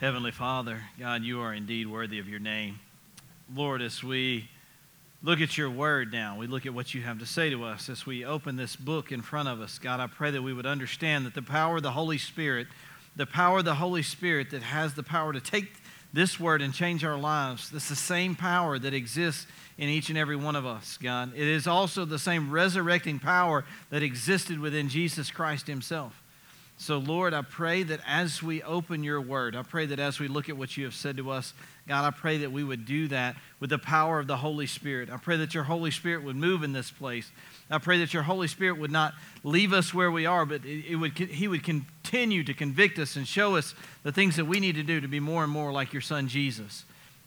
Heavenly Father, God, you are indeed worthy of your name. Lord, as we look at your word now, we look at what you have to say to us as we open this book in front of us. God, I pray that we would understand that the power of the Holy Spirit, the power of the Holy Spirit that has the power to take this word and change our lives, that's the same power that exists in each and every one of us, God. It is also the same resurrecting power that existed within Jesus Christ himself. So, Lord, I pray that as we open your word, I pray that as we look at what you have said to us, God, I pray that we would do that with the power of the Holy Spirit. I pray that your Holy Spirit would move in this place. I pray that your Holy Spirit would not leave us where we are, but it, would, he would continue to convict us and show us the things that we need to do to be more and more like your Son, Jesus.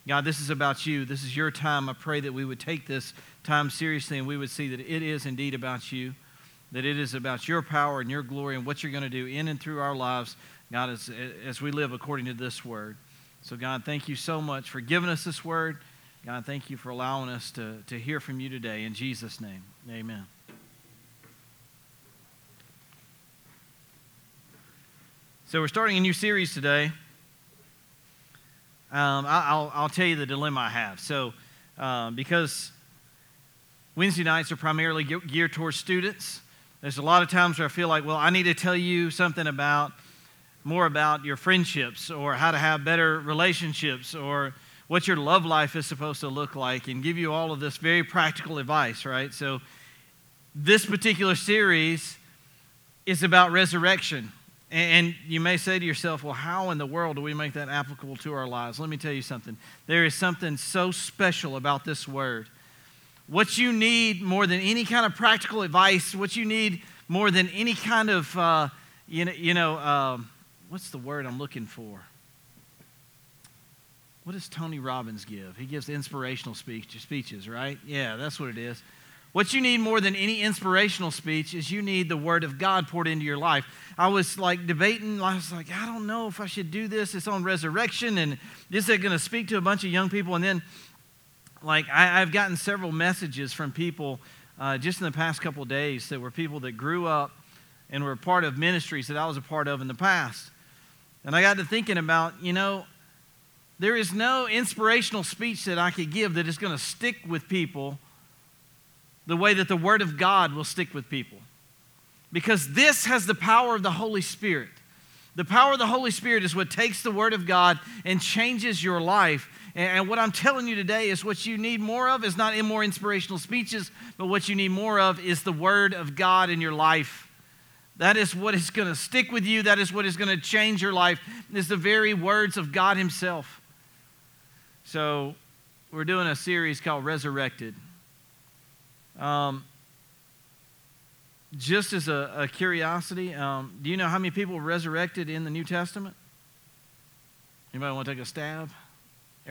God, this is about you. This is your time. I pray that we would take this time seriously and we would see that it is indeed about you that it is about your power and your glory and what you're going to do in and through our lives, God, as, as we live according to this word. So, God, thank you so much for giving us this word. God, thank you for allowing us to, to hear from you today. In Jesus' name, amen. So, we're starting a new series today. Um, I, will I'll tell you the dilemma I have. So, uh, because Wednesday nights are primarily geared towards students, there's a lot of times where I feel like, well, I need to tell you something about more about your friendships or how to have better relationships or what your love life is supposed to look like and give you all of this very practical advice, right? So, this particular series is about resurrection. And you may say to yourself, well, how in the world do we make that applicable to our lives? Let me tell you something. There is something so special about this word what you need more than any kind of practical advice, what you need more than any kind of, uh, you know, you know um, what's the word I'm looking for? What does Tony Robbins give? He gives inspirational speech, speeches, right? Yeah, that's what it is. What you need more than any inspirational speech is you need the Word of God poured into your life. I was like debating, I was like, I don't know if I should do this. It's on resurrection, and is going to speak to a bunch of young people. And then like I, have gotten several messages from people uh, just in the past couple days that were people that grew up and were part of ministries that I was a part of in the past. And I got to thinking about, you know, there is no inspirational speech that I could give that is going to stick with people the way that the Word of God will stick with people. Because this has the power of the Holy Spirit. The power of the Holy Spirit is what takes the Word of God and changes your life. And what I'm telling you today is what you need more of is not in more inspirational speeches, but what you need more of is the Word of God in your life. That is what is going to stick with you. That is what is going to change your life. Is the very words of God Himself. So, we're doing a series called Resurrected. Um, just as a, a curiosity, um, do you know how many people resurrected in the New Testament? Anybody want to take a stab?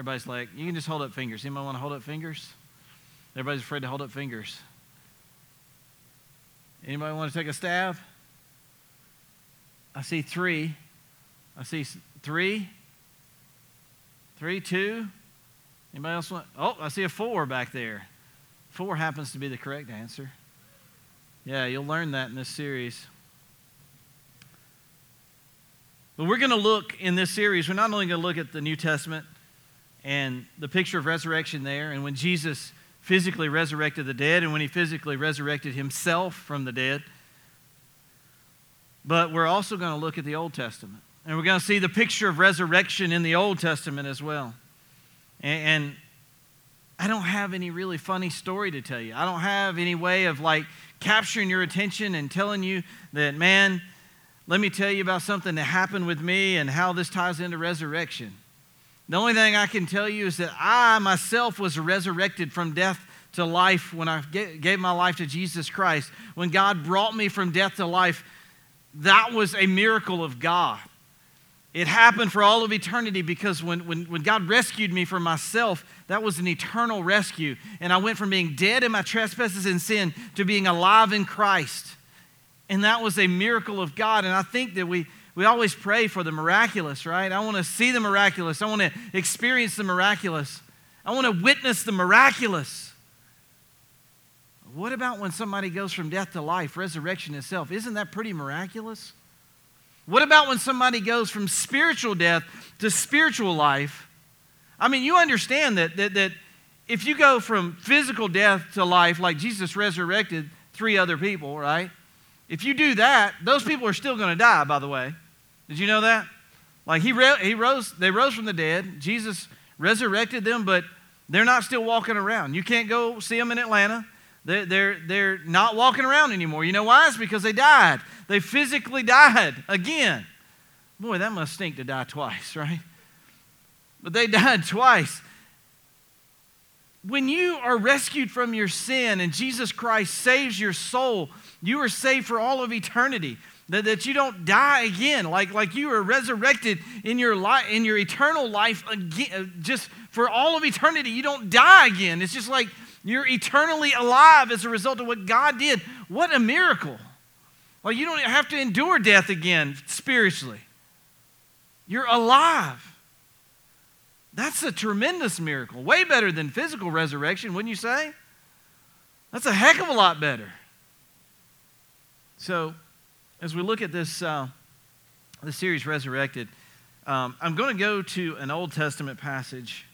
Everybody's like, you can just hold up fingers. Anybody want to hold up fingers? Everybody's afraid to hold up fingers. Anybody want to take a stab? I see three. I see three. Three, two. Anybody else want? Oh, I see a four back there. Four happens to be the correct answer. Yeah, you'll learn that in this series. But we're going to look in this series, we're not only going to look at the New Testament and the picture of resurrection there, and when Jesus physically resurrected the dead, and when he physically resurrected himself from the dead, but we're also going to look at the Old Testament. And we're going to see the picture of resurrection in the Old Testament as well. And, and I don't have any really funny story to tell you. I don't have any way of like capturing your attention and telling you that, man, let me tell you about something that happened with me and how this ties into resurrection. The only thing I can tell you is that I myself was resurrected from death to life when I gave my life to Jesus Christ. When God brought me from death to life, that was a miracle of God. It happened for all of eternity because when, when, when God rescued me from myself, that was an eternal rescue. And I went from being dead in my trespasses and sin to being alive in Christ. And that was a miracle of God. And I think that we, we always pray for the miraculous, right? I want to see the miraculous. I want to experience the miraculous. I want to witness the miraculous. What about when somebody goes from death to life, resurrection itself? Isn't that pretty miraculous? What about when somebody goes from spiritual death to spiritual life? I mean, you understand that, that, that if you go from physical death to life, like Jesus resurrected three other people, right? If you do that, those people are still going to die, by the way. Did you know that? Like he, re- he rose, they rose from the dead. Jesus resurrected them, but they're not still walking around. You can't go see them in Atlanta. They're, they're, they're not walking around anymore. You know why? It's because they died. They physically died again. Boy, that must stink to die twice, right? But they died twice. When you are rescued from your sin and Jesus Christ saves your soul, you are saved for all of eternity. That, that you don't die again, like, like you are resurrected in your, life, in your eternal life again, just for all of eternity. You don't die again. It's just like you're eternally alive as a result of what God did. What a miracle. Like you don't have to endure death again spiritually. You're alive. That's a tremendous miracle. Way better than physical resurrection, wouldn't you say? That's a heck of a lot better. So, as we look at this, uh, the series Resurrected, um, I'm going to go to an Old Testament passage,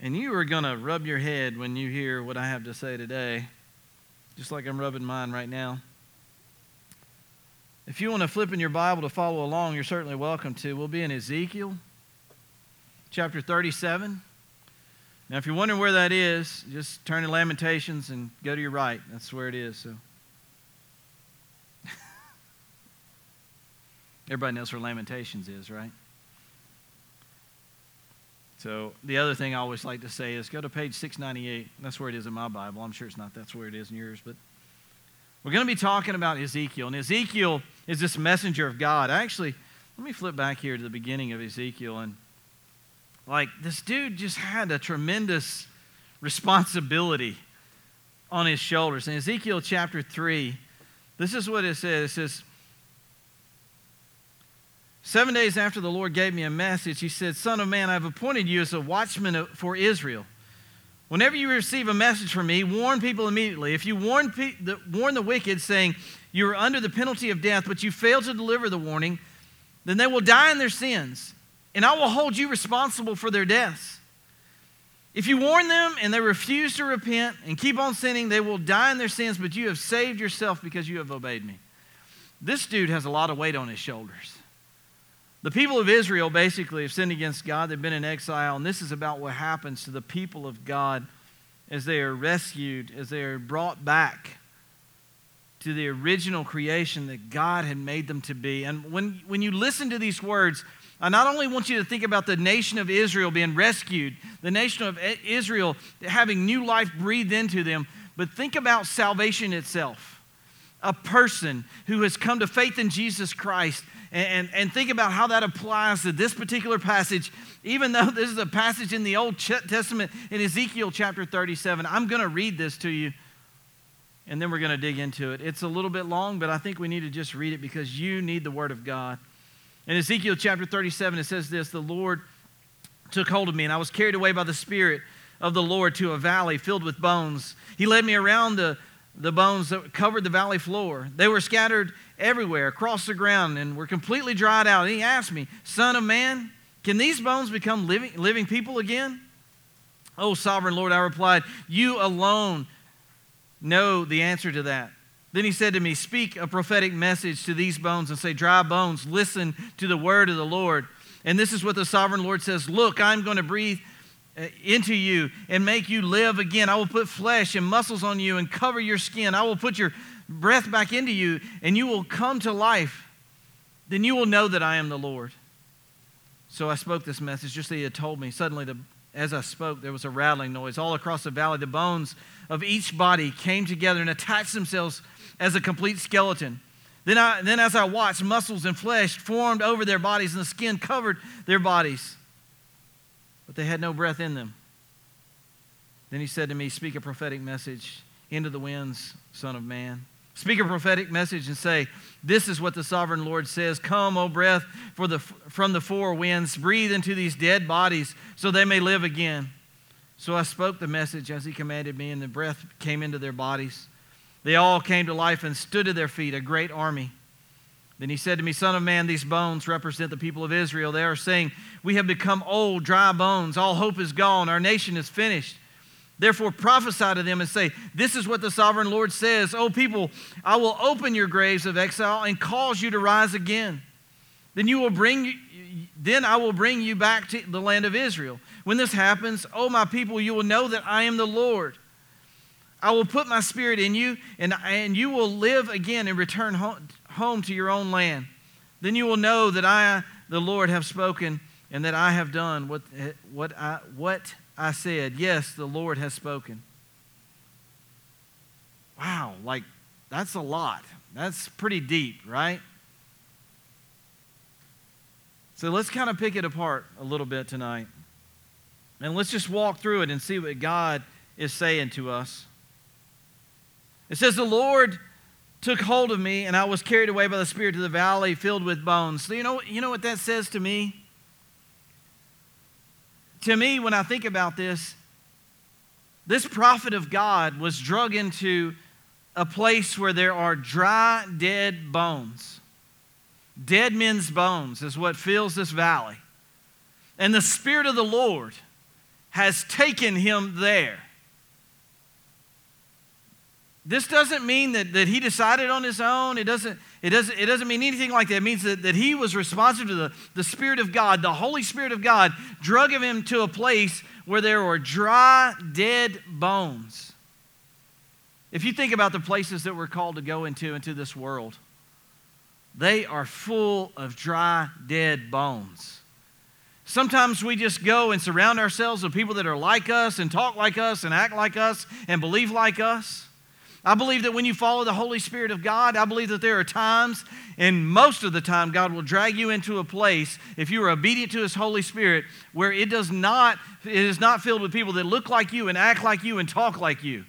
and you are going to rub your head when you hear what I have to say today, just like I'm rubbing mine right now. If you want to flip in your Bible to follow along, you're certainly welcome to. We'll be in Ezekiel chapter 37. Now, if you're wondering where that is, just turn to Lamentations and go to your right. That's where it is. So. Everybody knows where Lamentations is, right? So the other thing I always like to say is go to page 698. That's where it is in my Bible. I'm sure it's not that's where it is in yours, but we're going to be talking about Ezekiel. And Ezekiel is this messenger of God. Actually, let me flip back here to the beginning of Ezekiel and like this dude just had a tremendous responsibility on his shoulders. In Ezekiel chapter 3, this is what it says. It says, Seven days after the Lord gave me a message, he said, Son of man, I've appointed you as a watchman for Israel. Whenever you receive a message from me, warn people immediately. If you warn, pe- the, warn the wicked, saying, You are under the penalty of death, but you fail to deliver the warning, then they will die in their sins, and I will hold you responsible for their deaths. If you warn them and they refuse to repent and keep on sinning, they will die in their sins, but you have saved yourself because you have obeyed me. This dude has a lot of weight on his shoulders. The people of Israel basically have sinned against God. They've been in exile, and this is about what happens to the people of God as they are rescued, as they are brought back to the original creation that God had made them to be. And when, when you listen to these words, I not only want you to think about the nation of Israel being rescued, the nation of Israel having new life breathed into them, but think about salvation itself. A person who has come to faith in Jesus Christ and, and think about how that applies to this particular passage. Even though this is a passage in the Old Testament in Ezekiel chapter 37, I'm going to read this to you and then we're going to dig into it. It's a little bit long, but I think we need to just read it because you need the Word of God. In Ezekiel chapter 37, it says this The Lord took hold of me, and I was carried away by the Spirit of the Lord to a valley filled with bones. He led me around the, the bones that covered the valley floor. They were scattered everywhere across the ground and were completely dried out. And he asked me, Son of man, can these bones become living, living people again? Oh, sovereign Lord, I replied, You alone know the answer to that. Then he said to me, Speak a prophetic message to these bones and say, Dry bones, listen to the word of the Lord. And this is what the sovereign Lord says Look, I'm going to breathe Uh, into you and make you live again. I will put flesh and muscles on you and cover your skin. I will put your breath back into you and you will come to life. Then you will know that I am the Lord. So I spoke this message just as he had told me. Suddenly, the, as I spoke, there was a rattling noise. All across the valley, the bones of each body came together and attached themselves as a complete skeleton. Then, I, then as I watched, muscles and flesh formed over their bodies, and the skin covered their bodies. But they had no breath in them. Then he said to me, Speak a prophetic message into the winds, Son of Man. Speak a prophetic message and say, This is what the sovereign Lord says Come, O breath, for the, from the four winds, breathe into these dead bodies so they may live again. So I spoke the message as he commanded me, and the breath came into their bodies. They all came to life and stood to their feet, a great army. Then he said to me, Son of man, these bones represent the people of Israel. They are saying, We have become old, dry bones. All hope is gone. Our nation is finished. Therefore, prophesy to them and say, This is what the sovereign Lord says. O people, I will open your graves of exile and cause you to rise again. Then you will bring then I will bring you back to the land of Israel. When this happens, O my people, you will know that I am the Lord. I will put my spirit in you, and, and you will live again and return home, home to your own land. Then you will know that I, the Lord, have spoken and that I have done what, what, I, what I said. Yes, the Lord has spoken. Wow, like that's a lot. That's pretty deep, right? So let's kind of pick it apart a little bit tonight. And let's just walk through it and see what God is saying to us. It says, The Lord took hold of me, and I was carried away by the Spirit to the valley filled with bones. So, you know, you know what that says to me? To me, when I think about this, this prophet of God was drug into a place where there are dry, dead bones. Dead men's bones is what fills this valley. And the Spirit of the Lord has taken him there. This doesn't mean that, that he decided on his own. It doesn't, it, doesn't, it doesn't mean anything like that. It means that, that he was responsive to the, the Spirit of God. The Holy Spirit of God drug him to a place where there were dry, dead bones. If you think about the places that we're called to go into, into this world, they are full of dry, dead bones. Sometimes we just go and surround ourselves with people that are like us and talk like us and act like us and believe like us. I believe that when you follow the Holy Spirit of God, I believe that there are times, and most of the time, God will drag you into a place, if you are obedient to His Holy Spirit, where it does not, it is not filled with people that look like you and act like you and talk like you.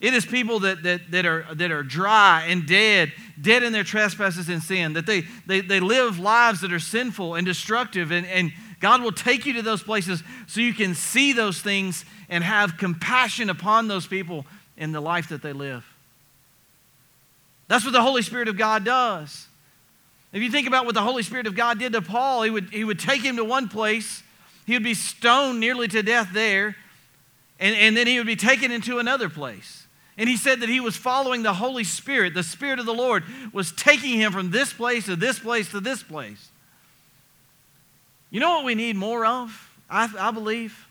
It is people that, that, that, are, that are dry and dead, dead in their trespasses and sin, that they, they, they live lives that are sinful and destructive. And, and God will take you to those places so you can see those things and have compassion upon those people in the life that they live. That's what the Holy Spirit of God does. If you think about what the Holy Spirit of God did to Paul, he would, he would take him to one place, he would be stoned nearly to death there, and, and then he would be taken into another place. And he said that he was following the Holy Spirit. The Spirit of the Lord was taking him from this place to this place to this place. You know what we need more of? I, I believe?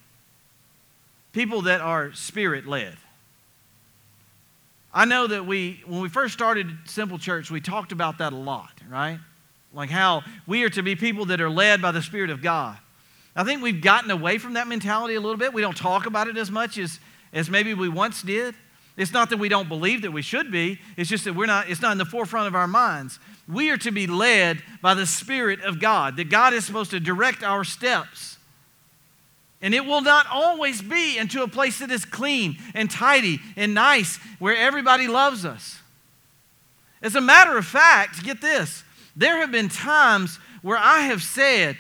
People that are spirit led. I know that we, when we first started Simple Church, we talked about that a lot, right? Like how we are to be people that are led by the Spirit of God. I think we've gotten away from that mentality a little bit. We don't talk about it as much as, as maybe we once did. It's not that we don't believe that we should be, it's just that we're not, it's not in the forefront of our minds. We are to be led by the Spirit of God, that God is supposed to direct our steps. And it will not always be into a place that is clean and tidy and nice where everybody loves us. As a matter of fact, get this there have been times where I have said,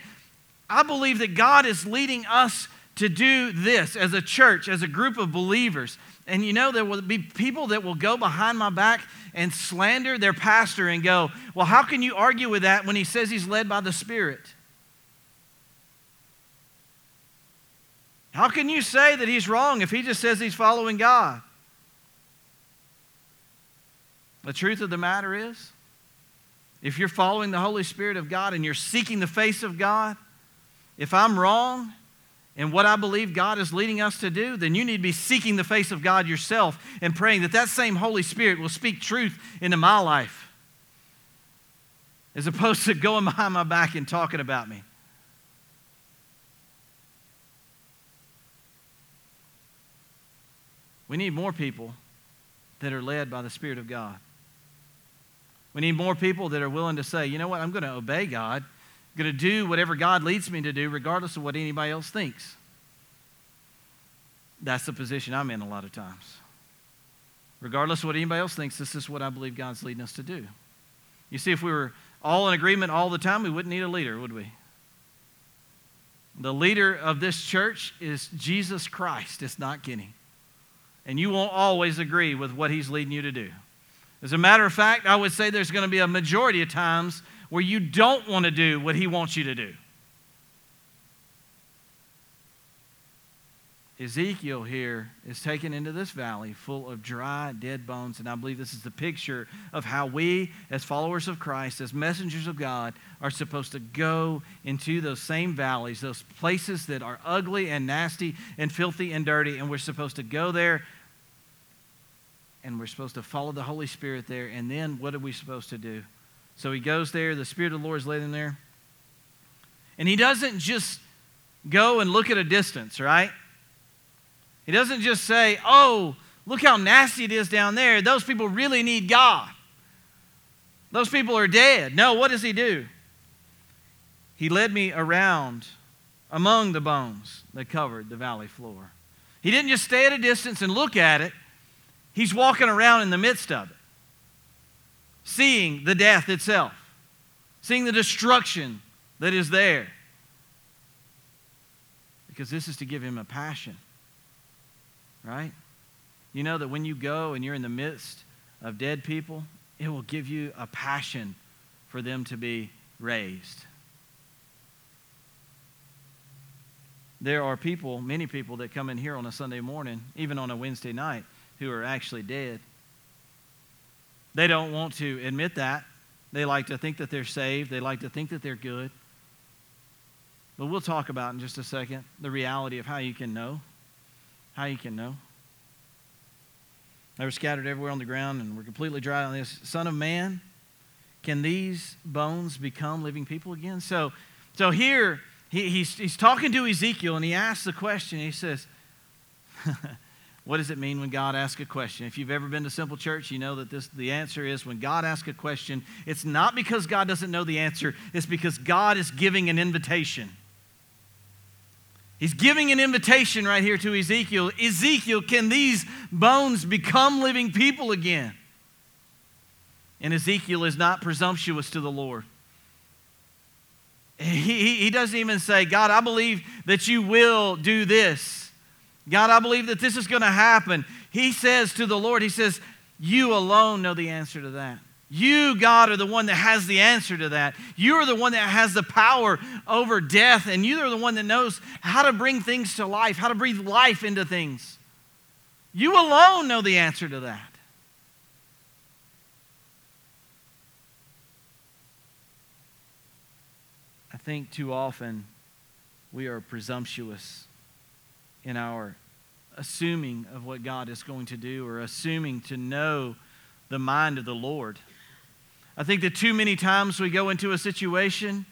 I believe that God is leading us to do this as a church, as a group of believers. And you know, there will be people that will go behind my back and slander their pastor and go, Well, how can you argue with that when he says he's led by the Spirit? How can you say that he's wrong if he just says he's following God? The truth of the matter is, if you're following the Holy Spirit of God and you're seeking the face of God, if I'm wrong in what I believe God is leading us to do, then you need to be seeking the face of God yourself and praying that that same Holy Spirit will speak truth into my life as opposed to going behind my back and talking about me. We need more people that are led by the Spirit of God. We need more people that are willing to say, you know what, I'm going to obey God. I'm going to do whatever God leads me to do, regardless of what anybody else thinks. That's the position I'm in a lot of times. Regardless of what anybody else thinks, this is what I believe God's leading us to do. You see, if we were all in agreement all the time, we wouldn't need a leader, would we? The leader of this church is Jesus Christ. It's not Kenny. And you won't always agree with what he's leading you to do. As a matter of fact, I would say there's going to be a majority of times where you don't want to do what He wants you to do. Ezekiel here is taken into this valley full of dry, dead bones, and I believe this is the picture of how we, as followers of Christ, as messengers of God, are supposed to go into those same valleys, those places that are ugly and nasty and filthy and dirty, and we're supposed to go there and we're supposed to follow the Holy Spirit there, and then what are we supposed to do? So he goes there, the Spirit of the Lord is leading there, and he doesn't just go and look at a distance, right? He doesn't just say, oh, look how nasty it is down there. Those people really need God. Those people are dead. No, what does he do? He led me around among the bones that covered the valley floor. He didn't just stay at a distance and look at it, he's walking around in the midst of it, seeing the death itself, seeing the destruction that is there. Because this is to give him a passion right? You know that when you go and you're in the midst of dead people, it will give you a passion for them to be raised. There are people, many people, that come in here on a Sunday morning, even on a Wednesday night, who are actually dead. They don't want to admit that. They like to think that they're saved, they like to think that they're good. But we'll talk about in just a second the reality of how you can know how you can know. They were scattered everywhere on the ground and were completely dry on this. Son of man, can these bones become living people again? So, so here he, he's, he's talking to Ezekiel and he asks the question. He says, What does it mean when God asks a question? If you've ever been to Simple Church, you know that this, the answer is when God asks a question, it's not because God doesn't know the answer, it's because God is giving an invitation. He's giving an invitation right here to Ezekiel. Ezekiel, can these bones become living people again? And Ezekiel is not presumptuous to the Lord. He, he doesn't even say, God, I believe that you will do this. God, I believe that this is going to happen. He says to the Lord, He says, You alone know the answer to that. You, God, are the one that has the answer to that. You are the one that has the power over death, and you are the one that knows how to bring things to life, how to breathe life into things. You alone know the answer to that. I think too often we are presumptuous in our assuming of what God is going to do or assuming to know the mind of the Lord. I think that too many times we go into a situation.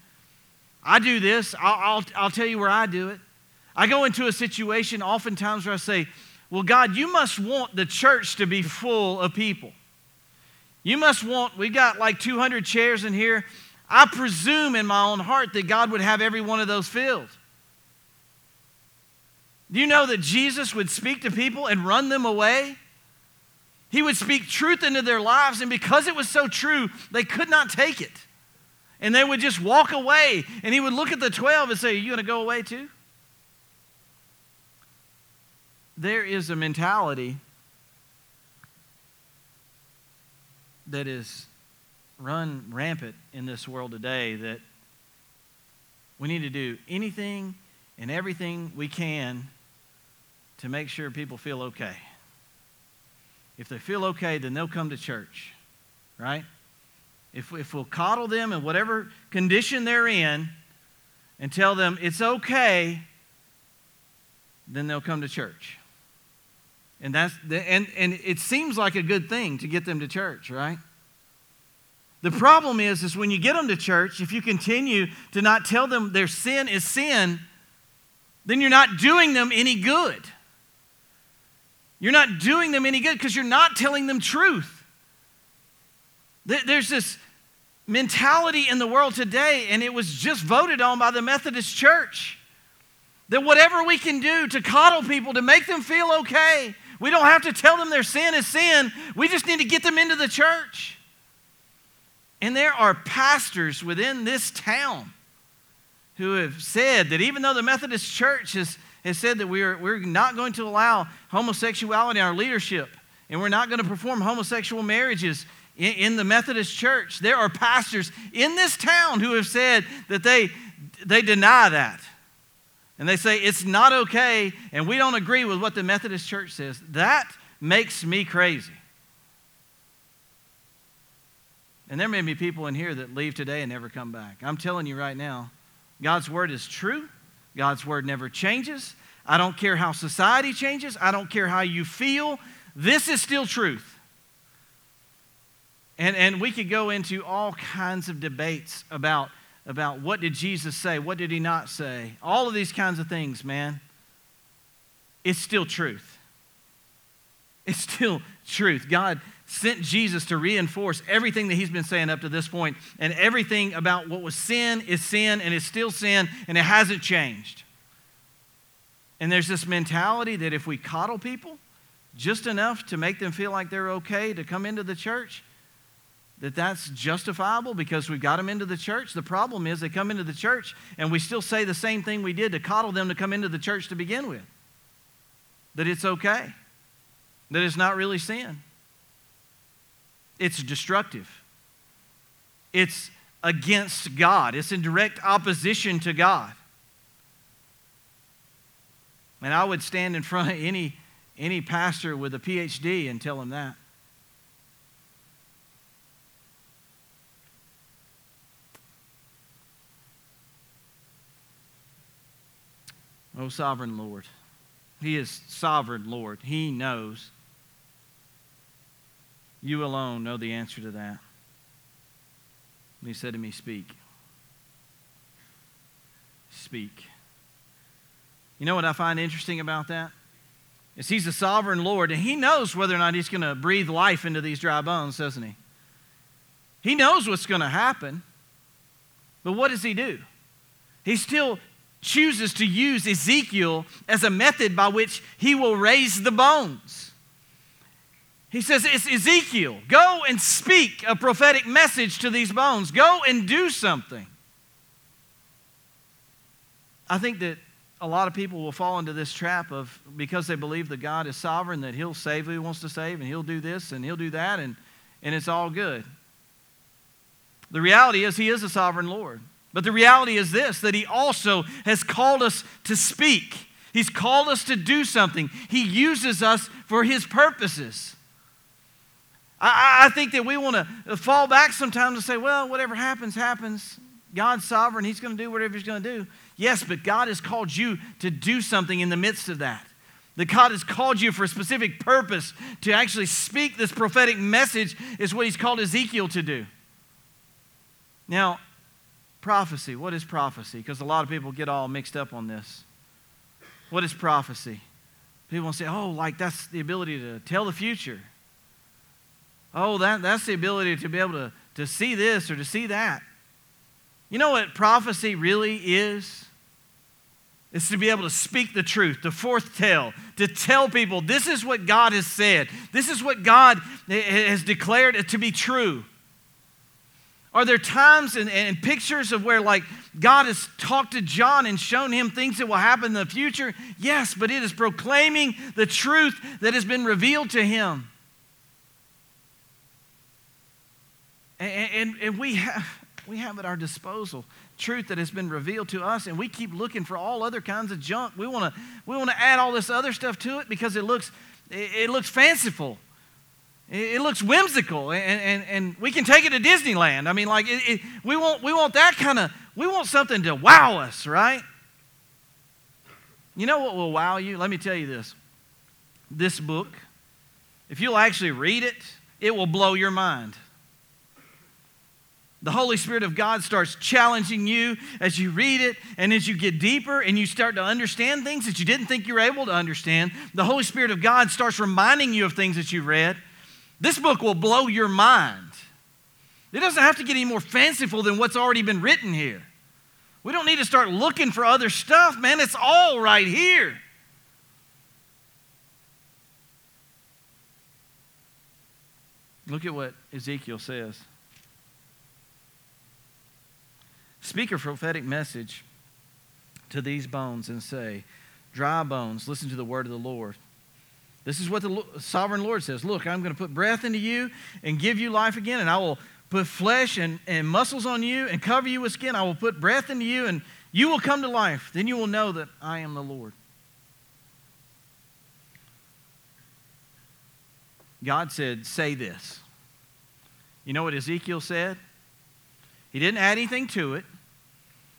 I do this, I'll, I'll, I'll tell you where I do it. I go into a situation oftentimes where I say, Well, God, you must want the church to be full of people. You must want, we got like 200 chairs in here. I presume in my own heart that God would have every one of those filled. Do you know that Jesus would speak to people and run them away? He would speak truth into their lives, and because it was so true, they could not take it. And they would just walk away. And he would look at the 12 and say, Are you going to go away too? There is a mentality that is run rampant in this world today that we need to do anything and everything we can to make sure people feel okay. If they feel okay, then they'll come to church, right? If, if we'll coddle them in whatever condition they're in and tell them it's okay, then they'll come to church. And, that's the, and, and it seems like a good thing to get them to church, right? The problem is, is when you get them to church, if you continue to not tell them their sin is sin, then you're not doing them any good. You're not doing them any good because you're not telling them truth. There's this mentality in the world today, and it was just voted on by the Methodist Church that whatever we can do to coddle people, to make them feel okay, we don't have to tell them their sin is sin. We just need to get them into the church. And there are pastors within this town who have said that even though the Methodist Church has has said that we're, we're not going to allow homosexuality in our leadership, and we're not going to perform homosexual marriages in, in the Methodist church. There are pastors in this town who have said that they, they deny that. And they say it's not okay and we don't agree with what the Methodist church says. That makes me crazy. And there may be people in here that leave today and never come back. I'm telling you right now, God's word is true. God's word never changes. I don't care how society changes. I don't care how you feel. This is still truth. And, and we could go into all kinds of debates about, about what did Jesus say, what did he not say, all of these kinds of things, man. It's still truth. It's still truth. God sent Jesus to reinforce everything that he's been saying up to this point, and everything about what was sin is sin and is still sin, and it hasn't changed. And there's this mentality that if we coddle people just enough to make them feel like they're okay to come into the church, that that's justifiable because we've got them into the church. The problem is they come into the church and we still say the same thing we did to coddle them to come into the church to begin with. That it's okay. That it's not really sin. It's destructive. It's against God. It's in direct opposition to God. And I would stand in front of any, any pastor with a PhD and tell him that. Oh, sovereign Lord. He is sovereign Lord. He knows. You alone know the answer to that. And he said to me, Speak. Speak. You know what I find interesting about that? Is he's a sovereign Lord, and he knows whether or not he's going to breathe life into these dry bones, doesn't he? He knows what's going to happen. But what does he do? He still chooses to use Ezekiel as a method by which he will raise the bones. He says, It's Ezekiel. Go and speak a prophetic message to these bones. Go and do something. I think that a lot of people will fall into this trap of because they believe that God is sovereign, that He'll save who He wants to save, and He'll do this and He'll do that, and, and it's all good. The reality is, He is a sovereign Lord. But the reality is this that He also has called us to speak. He's called us to do something. He uses us for His purposes. I, I think that we want to fall back sometimes and say, well, whatever happens, happens. God's sovereign. He's going to do whatever He's going to do. Yes, but God has called you to do something in the midst of that. That God has called you for a specific purpose to actually speak this prophetic message, is what He's called Ezekiel to do. Now, prophecy. What is prophecy? Because a lot of people get all mixed up on this. What is prophecy? People say, oh, like that's the ability to tell the future. Oh, that, that's the ability to be able to, to see this or to see that. You know what prophecy really is? It's to be able to speak the truth, to foretell, to tell people this is what God has said. This is what God has declared to be true. Are there times and, and, pictures of where, like, God has talked to John and shown him things that will happen in the future? Yes, but it is proclaiming the truth that has been revealed to him. And, and, and we, have, we have at our disposal truth that has been revealed to us, and we keep looking for all other kinds of junk. We want to we want to add all this other stuff to it because it looks, it, it looks fanciful. It looks whimsical, and, and, and we can take it to Disneyland. I mean, like, it, it, we, want, we want that kind of, we want something to wow us, right? You know what will wow you? Let me tell you this. This book, if you'll actually read it, it will blow your mind. The Holy Spirit of God starts challenging you as you read it and as you get deeper and you start to understand things that you didn't think you were able to understand. The Holy Spirit of God starts reminding you of things that you've read. This book will blow your mind. It doesn't have to get any more fanciful than what's already been written here. We don't need to start looking for other stuff, man. It's all right here. Look at what Ezekiel says. Speak a prophetic message to these bones and say, Dry bones, listen to the word of the Lord. This is what the sovereign Lord says Look, I'm going to put breath into you and give you life again, and I will put flesh and, and muscles on you and cover you with skin. I will put breath into you, and you will come to life. Then you will know that I am the Lord. God said, Say this. You know what Ezekiel said? He didn't add anything to it,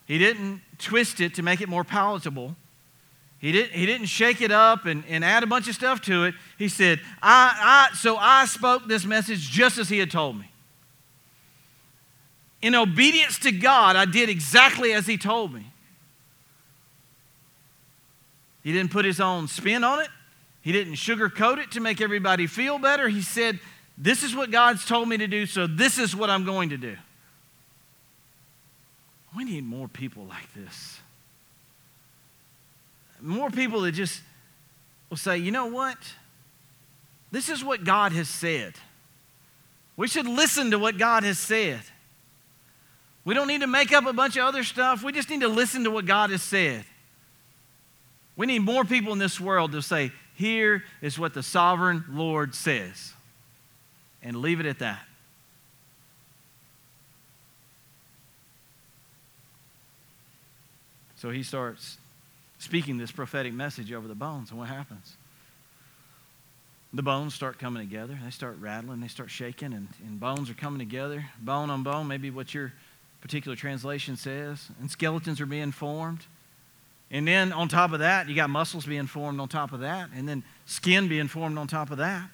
he didn't twist it to make it more palatable. He didn't, he didn't shake it up and, and add a bunch of stuff to it. He said, I, I, So I spoke this message just as he had told me. In obedience to God, I did exactly as he told me. He didn't put his own spin on it. He didn't sugarcoat it to make everybody feel better. He said, This is what God's told me to do, so this is what I'm going to do. We need more people like this. More people that just will say, You know what? This is what God has said. We should listen to what God has said. We don't need to make up a bunch of other stuff. We just need to listen to what God has said. We need more people in this world to say, here is what the sovereign Lord says. And leave it at that. So he starts speaking this prophetic message over the bones. And what happens? The bones start coming together. They start rattling. They start shaking. And, and bones are coming together, bone on bone, maybe what your particular translation says. And skeletons are being formed. And then on top of that, you got muscles being formed on top of that, and then skin being formed on top of that.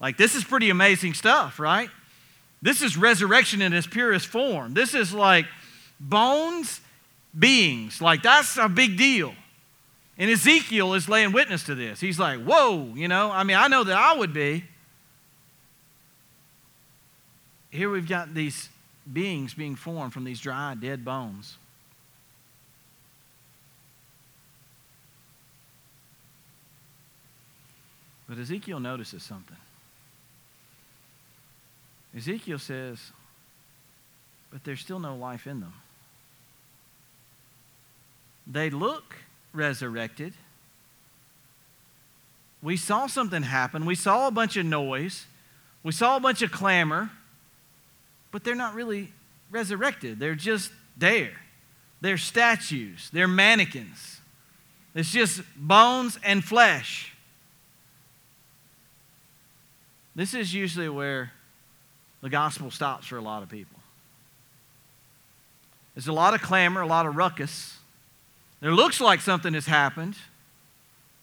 Like, this is pretty amazing stuff, right? This is resurrection in its purest form. This is like bones, beings. Like, that's a big deal. And Ezekiel is laying witness to this. He's like, whoa, you know, I mean, I know that I would be. Here we've got these beings being formed from these dry, dead bones. But Ezekiel notices something. Ezekiel says, but there's still no life in them. They look resurrected. We saw something happen. We saw a bunch of noise. We saw a bunch of clamor. But they're not really resurrected. They're just there. They're statues. They're mannequins. It's just bones and flesh. This is usually where the gospel stops for a lot of people. There's a lot of clamor, a lot of ruckus. There looks like something has happened.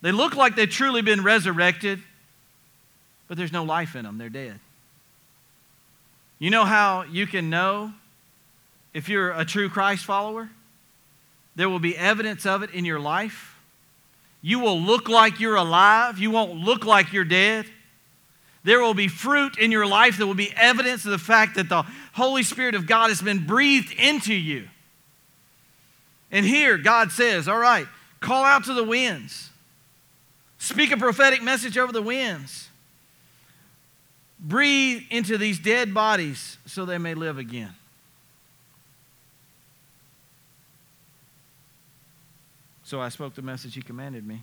They look like they've truly been resurrected, but there's no life in them. They're dead. You know how you can know if you're a true Christ follower? There will be evidence of it in your life. You will look like you're alive. You won't look like you're dead. There will be fruit in your life that will be evidence of the fact that the Holy Spirit of God has been breathed into you. And here, God says, All right, call out to the winds, speak a prophetic message over the winds, breathe into these dead bodies so they may live again. So I spoke the message he commanded me,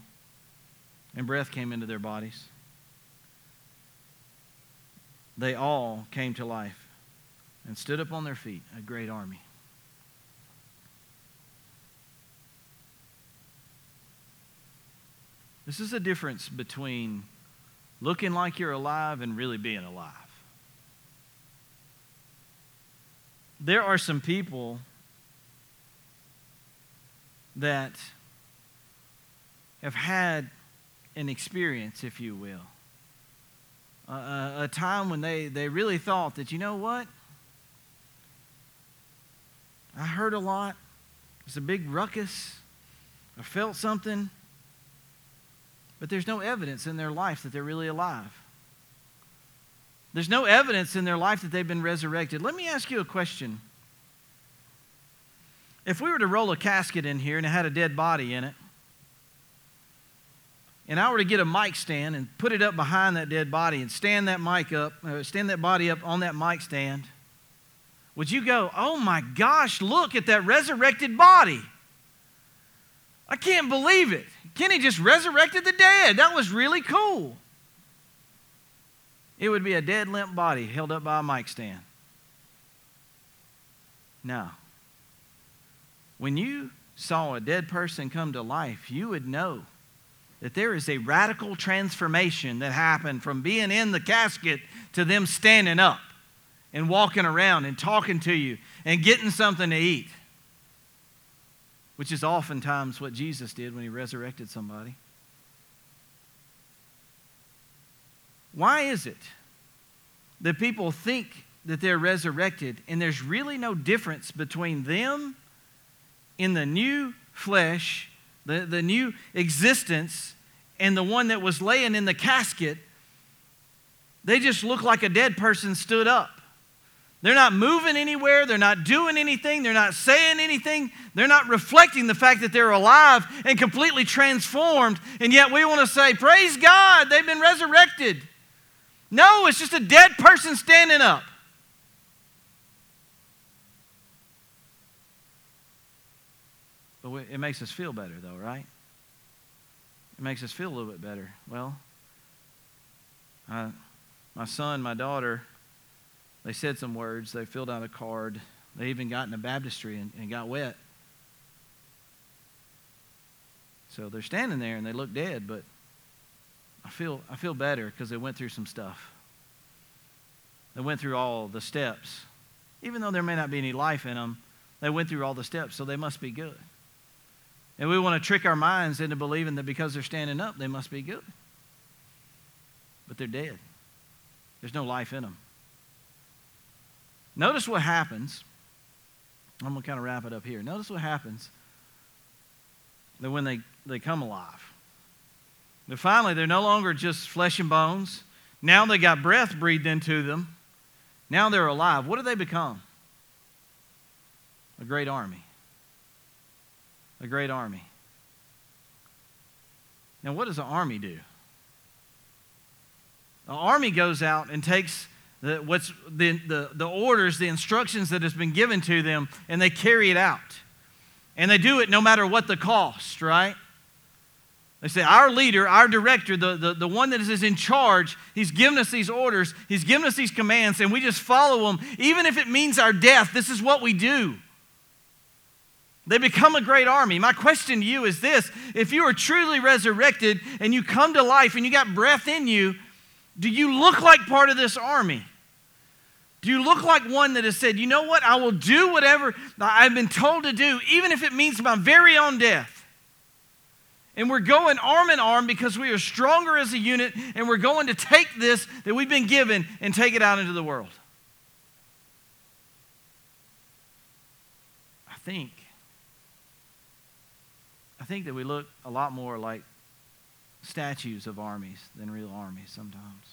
and breath came into their bodies they all came to life and stood up on their feet, a great army. This is the difference between looking like you're alive and really being alive. There are some people that have had an experience, if you will, a, a time when they, they really thought that, you know what? I heard a lot. It's a big ruckus. I felt something. But there's no evidence in their life that they're really alive. There's no evidence in their life that they've been resurrected. Let me ask you a question. If we were to roll a casket in here and it had a dead body in it, and I were to get a mic stand and put it up behind that dead body and stand that mic up, uh, stand that body up on that mic stand, would you go, oh my gosh, look at that resurrected body? I can't believe it. Kenny just resurrected the dead. That was really cool. It would be a dead, limp body held up by a mic stand. No. When you saw a dead person come to life, you would know that there is a radical transformation that happened from being in the casket to them standing up and walking around and talking to you and getting something to eat, which is oftentimes what Jesus did when he resurrected somebody. Why is it that people think that they're resurrected and there's really no difference between them in the new flesh, the, the new existence, and the one that was laying in the casket? They just look like a dead person stood up. They're not moving anywhere. They're not doing anything. They're not saying anything. They're not reflecting the fact that they're alive and completely transformed. And yet we want to say, Praise God, they've been resurrected. No, it's just a dead person standing up. But it makes us feel better, though, right? It makes us feel a little bit better. Well, I, my son, my daughter, they said some words. They filled out a card. They even got in a baptistry and, and got wet. So they're standing there and they look dead, but I feel, I feel better because they went through some stuff. They went through all the steps. Even though there may not be any life in them, they went through all the steps, so they must be good. And we want to trick our minds into believing that because they're standing up, they must be good. But they're dead. There's no life in them. Notice what happens. I'm going to kind of wrap it up here. Notice what happens that when they, they come alive. That finally, they're no longer just flesh and bones. Now they got breath breathed into them. Now they're alive. What do they become? A great army. A great army. Now, what does an army do? An army goes out and takes the, what's the, the, the orders, the instructions that has been given to them, and they carry it out. And they do it no matter what the cost, right? They say, Our leader, our director, the, the, the one that is in charge, he's given us these orders, he's given us these commands, and we just follow them. Even if it means our death, this is what we do. They become a great army. My question to you is this if you are truly resurrected and you come to life and you got breath in you, do you look like part of this army? Do you look like one that has said, you know what, I will do whatever I've been told to do, even if it means my very own death? And we're going arm in arm because we are stronger as a unit, and we're going to take this that we've been given and take it out into the world. I think, I think that we look a lot more like statues of armies than real armies sometimes.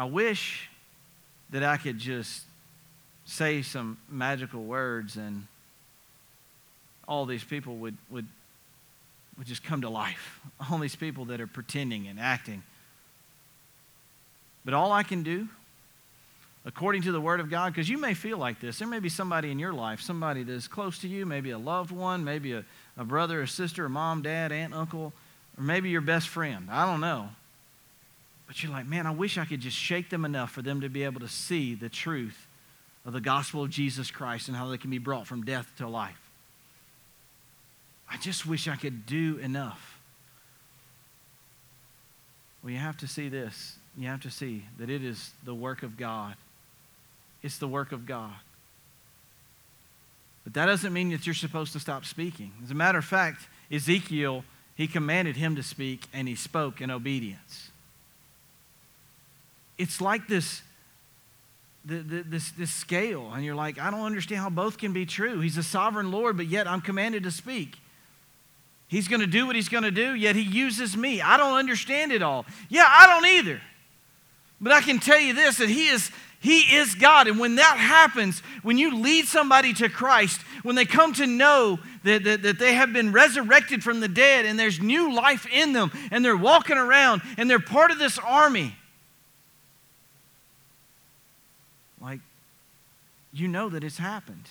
I wish that I could just say some magical words and all these people would, would, would just come to life. All these people that are pretending and acting. But all I can do, according to the Word of God, because you may feel like this. There may be somebody in your life, somebody that is close to you, maybe a loved one, maybe a, a brother, a sister, a mom, dad, aunt, uncle, or maybe your best friend. I don't know. But you're like, man, I wish I could just shake them enough for them to be able to see the truth of the gospel of Jesus Christ and how they can be brought from death to life. I just wish I could do enough. Well, you have to see this. You have to see that it is the work of God. It's the work of God. But that doesn't mean that you're supposed to stop speaking. As a matter of fact, Ezekiel, he commanded him to speak, and he spoke in obedience it's like this, this, this scale, and you're like, I don't understand how both can be true. He's a sovereign Lord, but yet I'm commanded to speak. He's going to do what he's going to do, yet he uses me. I don't understand it all. Yeah, I don't either. But I can tell you this that he is he is God. And when that happens, when you lead somebody to Christ, when they come to know that, that, that, they have been resurrected from the dead and there's new life in them and they're walking around and they're part of this army, like you know that it's happened.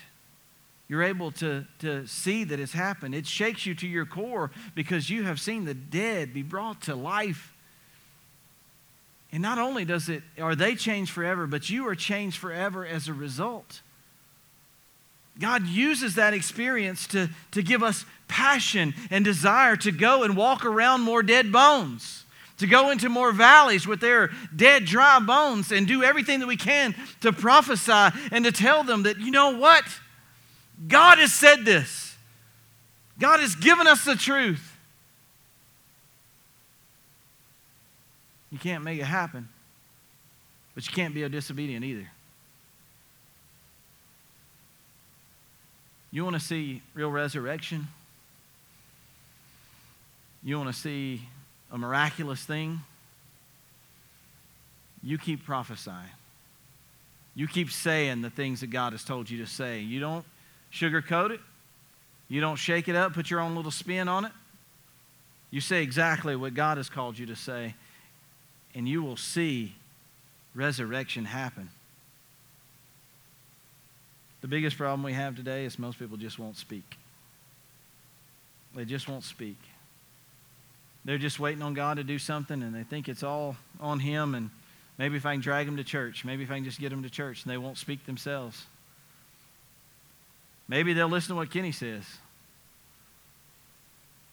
You're able to, to see that it's happened. It shakes you to your core because you have seen the dead be brought to life. And not only does it are they changed forever, but you are changed forever as a result. God uses that experience to, to give us passion and desire to go and walk around more dead bones, to go into more valleys with their dead, dry bones, and do everything that we can to prophesy and to tell them that, you know what? God has said this. God has given us the truth. You can't make it happen, but you can't be a disobedient either. You want to see real resurrection? You want to see a miraculous thing? You keep prophesying. You keep saying the things that God has told you to say. You don't sugarcoat it. You don't shake it up, put your own little spin on it. You say exactly what God has called you to say, and you will see resurrection happen. The biggest problem we have today is most people just won't speak. They just won't speak. They're just waiting on God to do something and they think it's all on Him and maybe if I can drag them to church, maybe if I can just get them to church and they won't speak themselves. Maybe they'll listen to what Kenny says.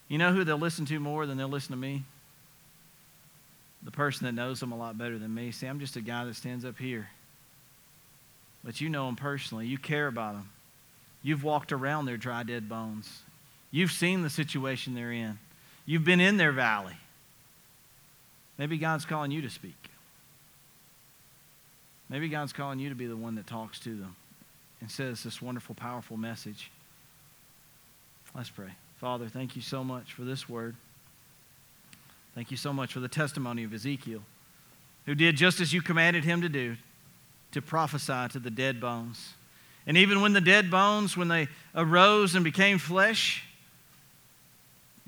You know who they'll listen to more than they'll listen to me? The person that knows them a lot better than me. See, I'm just a guy that stands up here but you know them personally. You care about them. You've walked around their dry, dead bones. You've seen the situation they're in. You've been in their valley. Maybe God's calling you to speak. Maybe God's calling you to be the one that talks to them and says this wonderful, powerful message. Let's pray. Father, thank you so much for this word. Thank you so much for the testimony of Ezekiel, who did just as you commanded him to do to prophesy to the dead bones. And even when the dead bones, when they arose and became flesh,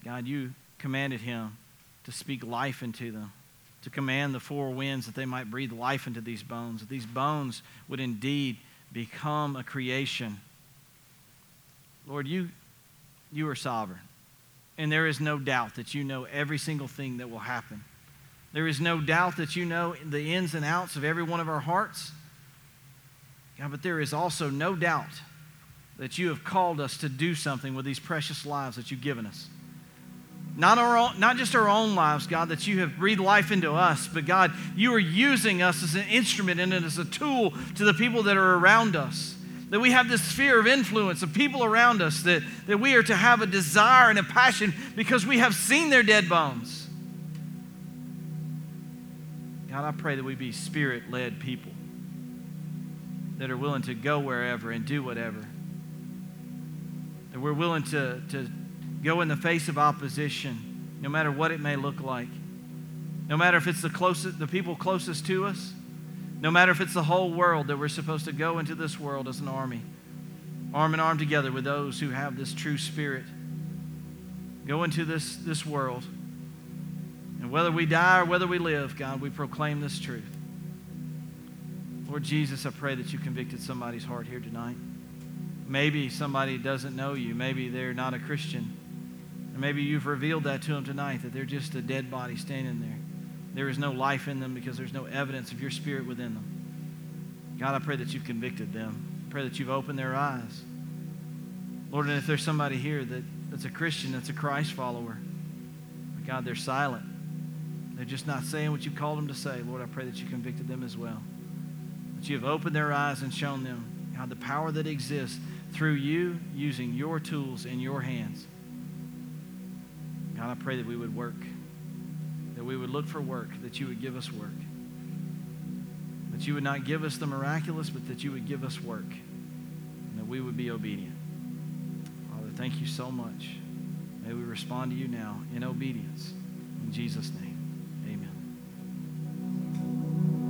God, you commanded him to speak life into them, to command the four winds that they might breathe life into these bones, that these bones would indeed become a creation. Lord, you, you are sovereign. And there is no doubt that you know every single thing that will happen. There is no doubt that you know the ins and outs of every one of our hearts. God, but there is also no doubt that you have called us to do something with these precious lives that you've given us. Not, our own, not just our own lives, God, that you have breathed life into us, but God, you are using us as an instrument and as a tool to the people that are around us. That we have this sphere of influence of people around us, that, that we are to have a desire and a passion because we have seen their dead bones. God, I pray that we be spirit led people that are willing to go wherever and do whatever. That we're willing to, to go in the face of opposition, no matter what it may look like. No matter if it's the closest, the people closest to us, no matter if it's the whole world that we're supposed to go into this world as an army, arm in arm together with those who have this true spirit. Go into this, this world. And whether we die or whether we live, God, we proclaim this truth. Lord Jesus, I pray that you convicted somebody's heart here tonight. Maybe somebody doesn't know you. Maybe they're not a Christian. And maybe you've revealed that to them tonight, that they're just a dead body standing there. There is no life in them because there's no evidence of your spirit within them. God, I pray that you've convicted them. I pray that you've opened their eyes. Lord, and if there's somebody here that, that's a Christian, that's a Christ follower, but God, they're silent. They're just not saying what you called them to say. Lord, I pray that you convicted them as well that you have opened their eyes and shown them, God, the power that exists through you using your tools in your hands. God, I pray that we would work, that we would look for work, that you would give us work. That you would not give us the miraculous, but that you would give us work, and that we would be obedient. Father, thank you so much. May we respond to you now in obedience. In Jesus' name.